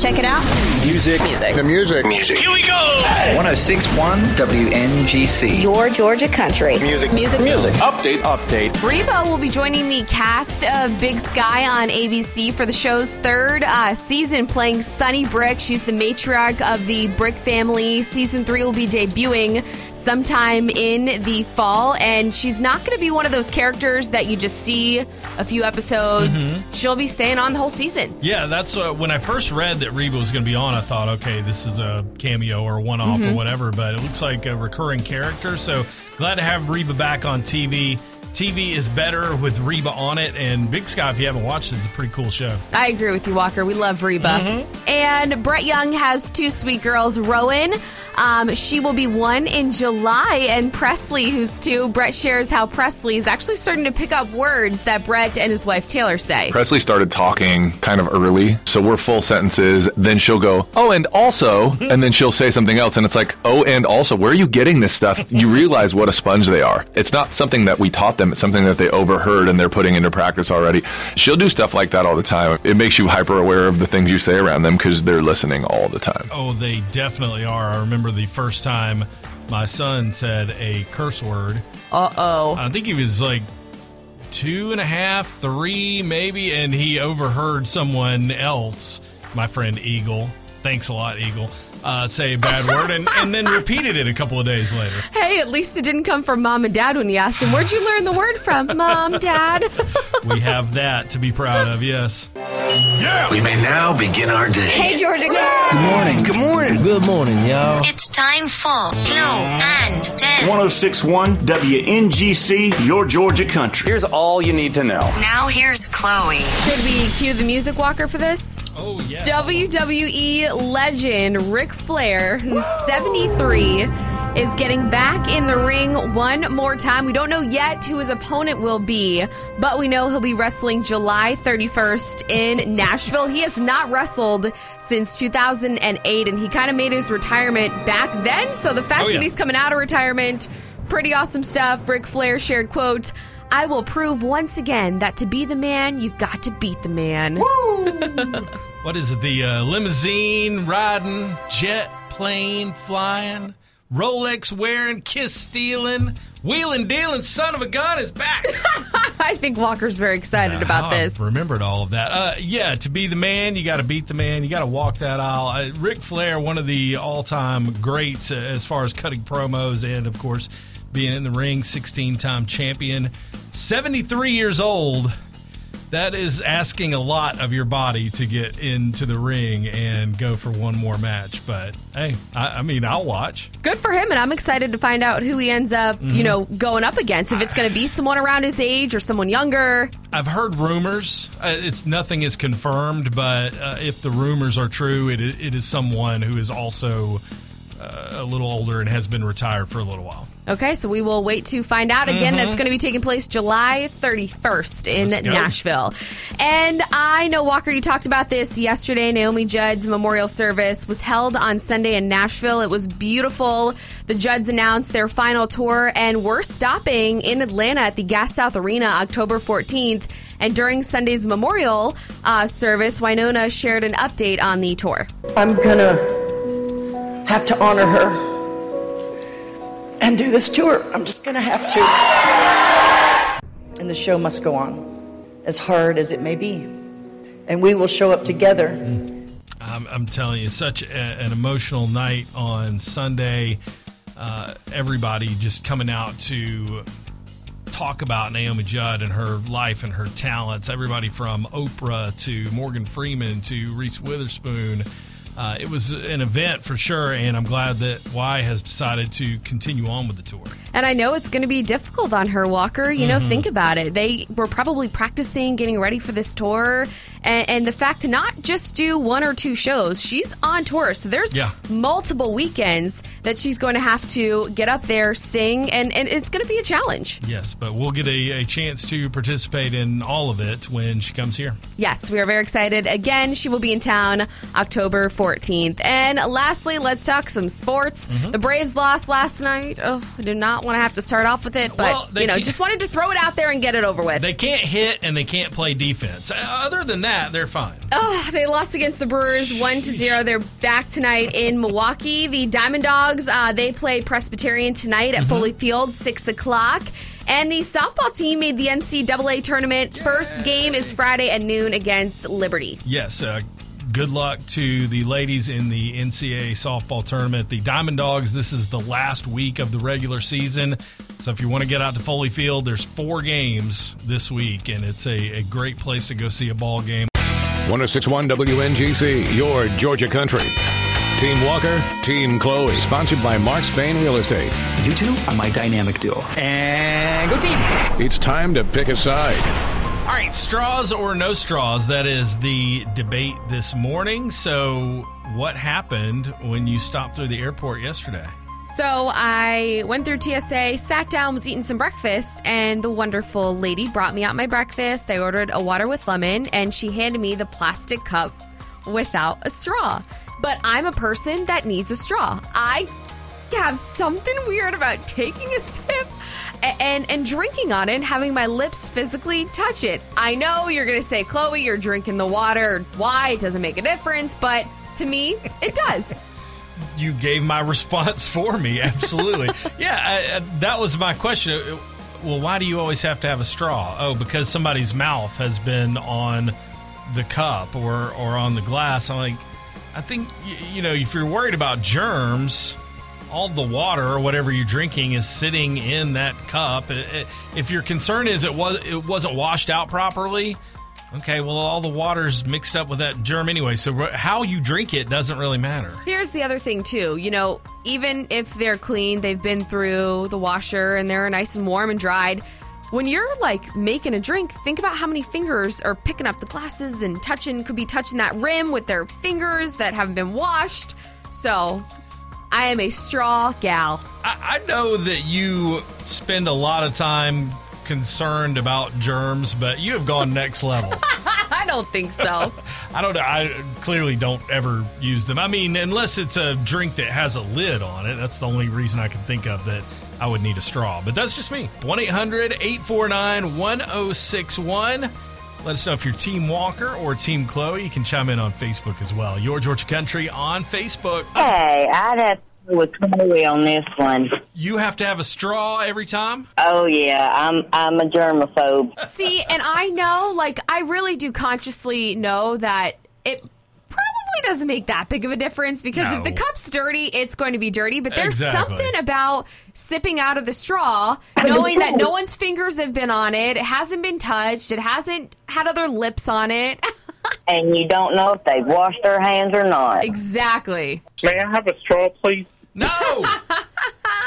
Check it out. Music. Music. The music. Music. Here we go. 1061 WNGC. Your Georgia country. Music. Music. Music. Update. Update. Reba will be joining the cast of Big Sky on ABC for the show's third uh, season, playing Sunny Brick. She's the matriarch of the Brick family. Season three will be debuting sometime in the fall, and she's not going to be one of those characters that you just see a few episodes. She'll be staying on the whole season. Yeah, that's uh, when I first read that Reba was going to be on. I thought, okay, this is a cameo or one off or whatever, but it looks like a recurring character. So glad to have Reba back on TV. TV is better with Reba on it, and Big Sky, if you haven't watched it, it's a pretty cool show. I agree with you, Walker. We love Reba. And Brett Young has two sweet girls, Rowan. Um, she will be one in July, and Presley, who's two. Brett shares how Presley is actually starting to pick up words that Brett and his wife Taylor say. Presley started talking kind of early, so we're full sentences. Then she'll go, oh, and also, and then she'll say something else, and it's like, oh, and also, where are you getting this stuff? You realize what a sponge they are. It's not something that we taught them, it's something that they overheard and they're putting into practice already. She'll do stuff like that all the time. It makes you hyper aware of the things you say around them because they're listening all the time. Oh, they definitely are. I remember the first time my son said a curse word. Uh oh. I think he was like two and a half, three, maybe, and he overheard someone else, my friend Eagle. Thanks a lot, Eagle. Uh, say a bad word and, and then repeated it a couple of days later. Hey, at least it didn't come from mom and dad when you asked him, Where'd you learn the word from? Mom, dad. We have that to be proud of, yes. We may now begin our day. Hey, Georgia. Good morning. Good morning. Good morning, y'all. It's time for Flo and Ten. 1061 WNGC, your Georgia country. Here's all you need to know. Now here's Chloe. Should we cue the music walker for this? Oh, yeah. WWE legend Ric Flair, who's 73, is getting back in the ring one more time. We don't know yet who his opponent will be, but we know he'll be wrestling July 31st in Nashville. He has not wrestled since 2008, and he kind of made his retirement back then. So the fact Oh, yeah. that he's coming out of retirement, pretty awesome stuff. Ric Flair shared, quote, I will prove once again that to be the man, you've got to beat the man. What is it? The uh, limousine riding, jet plane flying, Rolex wearing, kiss stealing, wheeling dealing son of a gun is back. I think Walker's very excited about this. This. remembered all of that. Uh, yeah, to be the man, you got to beat the man. You got to walk that aisle. Uh, Ric Flair, one of the all-time greats uh, as far as cutting promos and, of course, being in the ring, 16-time champion, 73 years old. That is asking a lot of your body to get into the ring and go for one more match. But hey, I, I mean, I'll watch. Good for him, and I'm excited to find out who he ends up, Mm-hmm. you know, going up against. If it's going to be someone around his age or someone younger. I've heard rumors. Uh, it's nothing is confirmed, but uh, if the rumors are true, it, it is someone who is also uh, a little older and has been retired for a little while. Okay, so we will wait to find out. Again, that's going to be taking place July 31st in Mm-hmm. Let's go. Nashville. And I know, Walker, you talked about this yesterday. Naomi Judd's memorial service was held on Sunday in Nashville. It was beautiful. The Judds announced their final tour, and we're stopping in Atlanta at the Gas South Arena October 14th. And during Sunday's memorial uh, service, Wynonna shared an update on the tour. I'm gonna have to honor her and do this tour. I'm just gonna have to. And the show must go on, as hard as it may be. And we will show up together. I'm, I'm telling you, such a, an emotional night on Sunday. Uh, everybody just coming out to talk about Naomi Judd and her life and her talents. Everybody from Oprah to Morgan Freeman to Reese Witherspoon. Uh, it was an event for sure, and I'm glad that Y has decided to continue on with the tour. And I know it's going to be difficult on her, Walker. You know, Mm-hmm. think about it. They were probably practicing, getting ready for this tour, And, and the fact to not just do one or two shows, she's on tour. So there's Yeah. multiple weekends that she's going to have to get up there, sing, and, and it's going to be a challenge. Yes, but we'll get a, a chance to participate in all of it when she comes here. Yes, we are very excited. Again, she will be in town October 14th. And lastly, let's talk some sports. Mm-hmm. The Braves lost last night. Oh, I do not want to have to start off with it, but Well, you know, just wanted to throw it out there and get it over with. They can't hit and they can't play defense. Uh, Other than that, they're fine. Oh, they lost against the Brewers one to zero. They're back tonight in Milwaukee. The Diamond Dogs uh, they play Presbyterian tonight Mm-hmm. at Foley Field, six o'clock. And the softball team made the NCAA tournament. First game is Friday at noon against Liberty. Yes, uh, good luck to the ladies in the NCAA softball tournament. The Diamond Dogs, this is the last week of the regular season. So if you want to get out to Foley Field, there's four games this week, and it's a, a great place to go see a ball game. 1061 WNGC, your Georgia country. Team Walker, Team Chloe, is sponsored by Mark Spain Real Estate. You two are my dynamic duo. And go team! It's time to pick a side. All right, straws or no straws? That is the debate this morning. So, what happened when you stopped through the airport yesterday? So I went through TSA, sat down, was eating some breakfast, and the wonderful lady brought me out my breakfast. I ordered a water with lemon, and she handed me the plastic cup without a straw. But I'm a person that needs a straw. I have something weird about taking a sip a- and and drinking on it and having my lips physically touch it. I know you're going to say, "Chloe, you're drinking the water. Why? It doesn't make a difference." But to me, it does. you gave my response for me. Absolutely. yeah, I, I, that was my question. Well, why do you always have to have a straw? Oh, because somebody's mouth has been on the cup or, or on the glass. I'm like, I think, you know, if you're worried about germs, all the water or whatever you're drinking is sitting in that cup. If your concern is it was it wasn't washed out properly, okay, well all the water's mixed up with that germ anyway. So how you drink it doesn't really matter. Here's the other thing too. You know, even if they're clean, they've been through the washer and they're nice and warm and dried. When you're like making a drink, think about how many fingers are picking up the glasses and touching could be touching that rim with their fingers that haven't been washed. So, I am a straw gal. I, I know that you spend a lot of time concerned about germs, but you have gone next level. I don't think so. I don't. I clearly don't ever use them. I mean, unless it's a drink that has a lid on it. That's the only reason I can think of that I would need a straw. But that's just me. 1 800 849 1061. Let us know if you're Team Walker or Team Chloe. You can chime in on Facebook as well. Your Georgia Country on Facebook. Hey, I'd have to go with Chloe on this one. You have to have a straw every time? Oh yeah, I'm I'm a germaphobe. See, and I know, like, I really do consciously know that it probably doesn't make that big of a difference because if the cup's dirty, it's going to be dirty. But there's Exactly. something about sipping out of the straw, knowing that no one's fingers have been on it, it hasn't been touched, it hasn't had other lips on it. And you don't know if they've washed their hands or not. exactly. May I have a straw, please? No!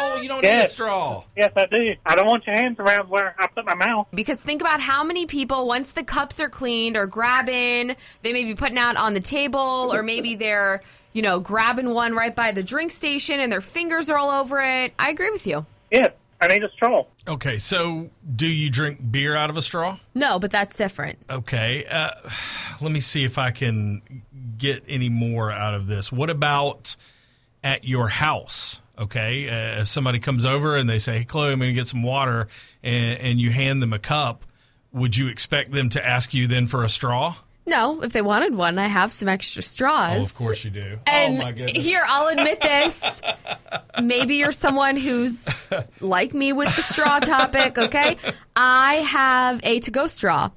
oh, you don't need a Yes. straw. Yes, I do. I don't want your hands around where I put my mouth. Because think about how many people, once the cups are cleaned, are grabbing, they may be putting out on the table, or maybe they're, you know, grabbing one right by the drink station and their fingers are all over it. I agree with you. Yes, I need a straw. Okay, so do you drink beer out of a straw? No, but that's different. Okay, uh, let me see if I can get any more out of this. What about at your house? Okay, uh, if somebody comes over and they say, "Hey, Chloe, I'm going to get some water," and, and you hand them a cup, would you expect them to ask you then for a straw? No, if they wanted one, I have some extra straws. Oh, of course you do. And oh my goodness! here, I'll admit this. Maybe you're someone who's like me with the straw topic, okay? I have a to go straw.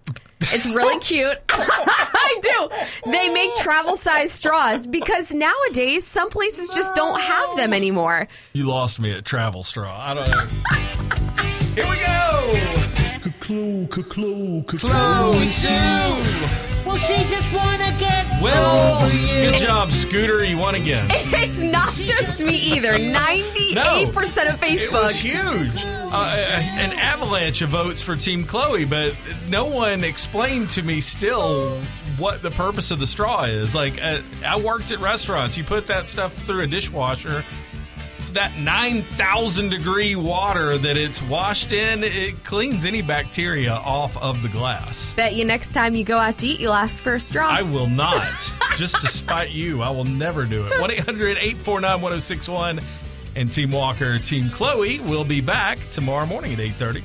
It's really cute. I do. They make travel size straws because nowadays some places just don't have them anymore. you lost me at travel straw. I don't know. Here we go. Close, close, Close. Well, she just wanna get Well, good job, Scooter. You won again. It's not just me either. 98% of Facebook. It was huge. Uh, an avalanche of votes for Team Chloe, but no one explained to me still what the purpose of the straw is. Like, uh, I worked at restaurants. You put that stuff through a dishwasher. That 9,000 degree water that it's washed in, it cleans any bacteria off of the glass. Bet you next time you go out to eat, you'll ask for a straw. I will not. Just to spite you, I will never do it. 1 800 849 1061. And Team Walker, Team Chloe will be back tomorrow morning at 8.30.